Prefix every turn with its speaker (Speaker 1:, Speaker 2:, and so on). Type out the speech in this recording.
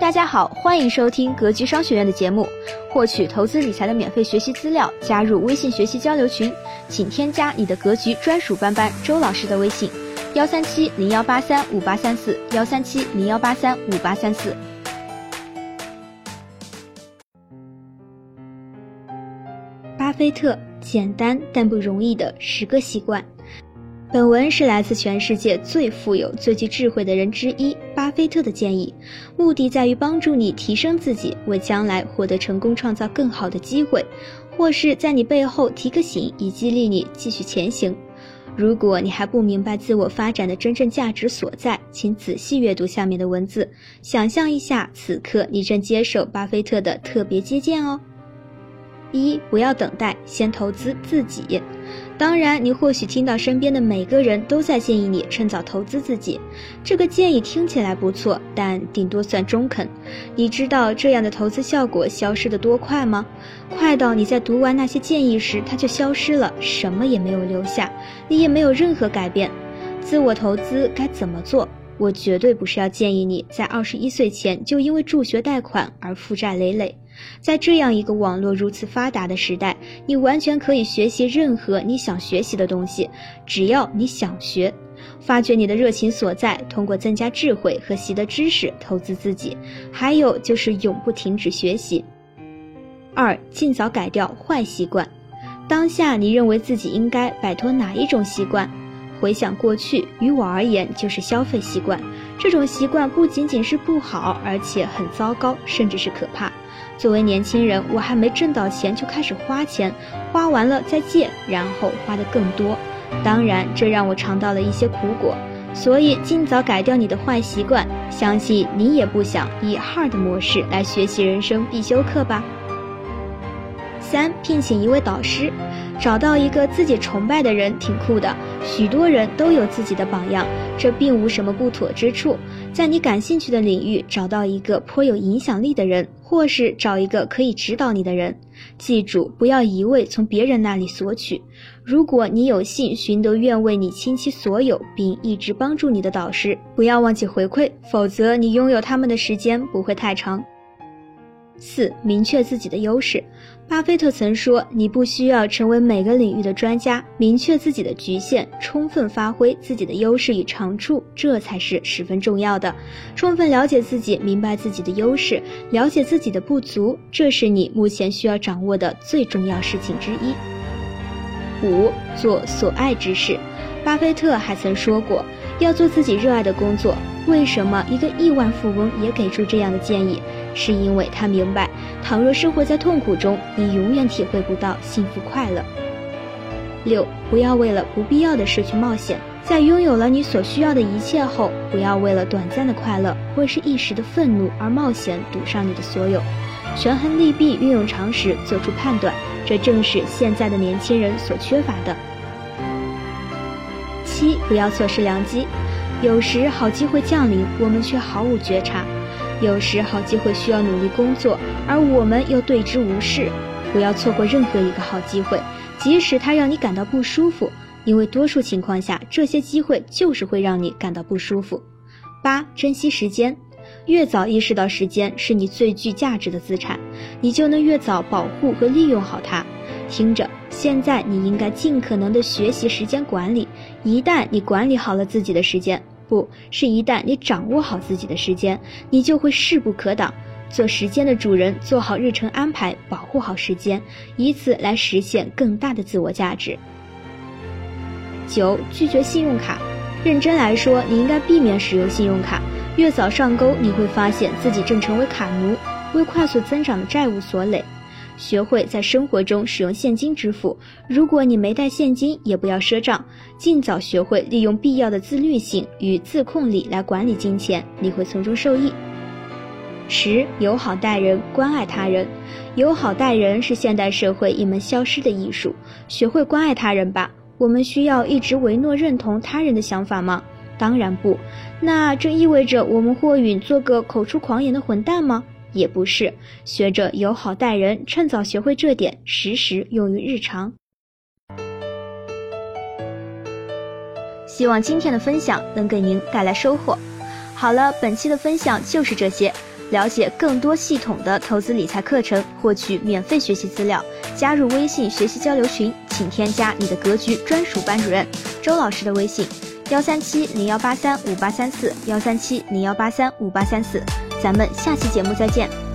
Speaker 1: 大家好，欢迎收听格局商学院的节目，获取投资理财的免费学习资料，加入微信学习交流群，请添加你的格局专属班班周老师的微信：幺三七零幺八三五八三四，幺三七零幺八三五八三四。巴菲特简单但不容易的十个习惯。本文是来自全世界最富有、最具智慧的人之一巴菲特的建议，目的在于帮助你提升自己，为将来获得成功创造更好的机会，或是在你背后提个醒，以激励你继续前行。如果你还不明白自我发展的真正价值所在，请仔细阅读下面的文字，想象一下此刻你正接受巴菲特的特别接见哦。一，不要等待，先投资自己。当然，你或许听到身边的每个人都在建议你趁早投资自己，这个建议听起来不错，但顶多算中肯。你知道这样的投资效果消失的多快吗？快到你在读完那些建议时，它就消失了，什么也没有留下，你也没有任何改变。自我投资该怎么做？我绝对不是要建议你在二十一岁前就因为助学贷款而负债累累。在这样一个网络如此发达的时代，你完全可以学习任何你想学习的东西，只要你想学，发掘你的热情所在，通过增加智慧和习得知识投资自己。还有就是永不停止学习。二，尽早改掉坏习惯。当下你认为自己应该摆脱哪一种习惯？回想过去，于我而言就是消费习惯。这种习惯不仅仅是不好，而且很糟糕，甚至是可怕。作为年轻人，我还没挣到钱就开始花钱，花完了再借，然后花的更多。当然，这让我尝到了一些苦果。所以，尽早改掉你的坏习惯，相信你也不想以 hard 模式来学习人生必修课吧。三，聘请一位导师，找到一个自己崇拜的人挺酷的。许多人都有自己的榜样，这并无什么不妥之处。在你感兴趣的领域找到一个颇有影响力的人，或是找一个可以指导你的人。记住，不要一味从别人那里索取。如果你有幸寻得愿为你倾其所有并一直帮助你的导师，不要忘记回馈，否则你拥有他们的时间不会太长。四、明确自己的优势。巴菲特曾说：“你不需要成为每个领域的专家，明确自己的局限，充分发挥自己的优势与长处，这才是十分重要的。充分了解自己，明白自己的优势，了解自己的不足，这是你目前需要掌握的最重要事情之一。”五、做所爱之事。巴菲特还曾说过：“要做自己热爱的工作。”为什么一个亿万富翁也给出这样的建议？是因为他明白，倘若生活在痛苦中，你永远体会不到幸福快乐。六，不要为了不必要的事去冒险，在拥有了你所需要的一切后，不要为了短暂的快乐或是一时的愤怒而冒险赌上你的所有。权衡利弊，运用常识，做出判断，这正是现在的年轻人所缺乏的。七，不要错失良机。有时好机会降临，我们却毫无觉察。有时好机会需要努力工作，而我们又对之无视。不要错过任何一个好机会，即使它让你感到不舒服，因为多数情况下，这些机会就是会让你感到不舒服。八、珍惜时间，越早意识到时间是你最具价值的资产，你就能越早保护和利用好它。听着，现在你应该尽可能的学习时间管理。一旦你管理好了自己的时间，不是一旦你掌握好自己的时间，你就会势不可挡，做时间的主人，做好日程安排，保护好时间，以此来实现更大的自我价值。九，拒绝信用卡。认真来说，你应该避免使用信用卡。越早上钩，你会发现自己正成为卡奴，为快速增长的债务所累。学会在生活中使用现金支付。如果你没带现金，也不要赊账。尽早学会利用必要的自律性与自控力来管理金钱，你会从中受益。十，友好待人，关爱他人。友好待人是现代社会一门消失的艺术。学会关爱他人吧。我们需要一直唯诺认同他人的想法吗？当然不。那这意味着我们或允做个口出狂言的混蛋吗？也不是，学着友好待人，趁早学会这点，时时用于日常。希望今天的分享能给您带来收获。好了，本期的分享就是这些。了解更多系统的投资理财课程，获取免费学习资料，加入微信学习交流群，请添加你的格局专属班主任周老师的微信：幺三七零幺八三五八三四幺三七零幺八三五八三四。咱们下期节目再见。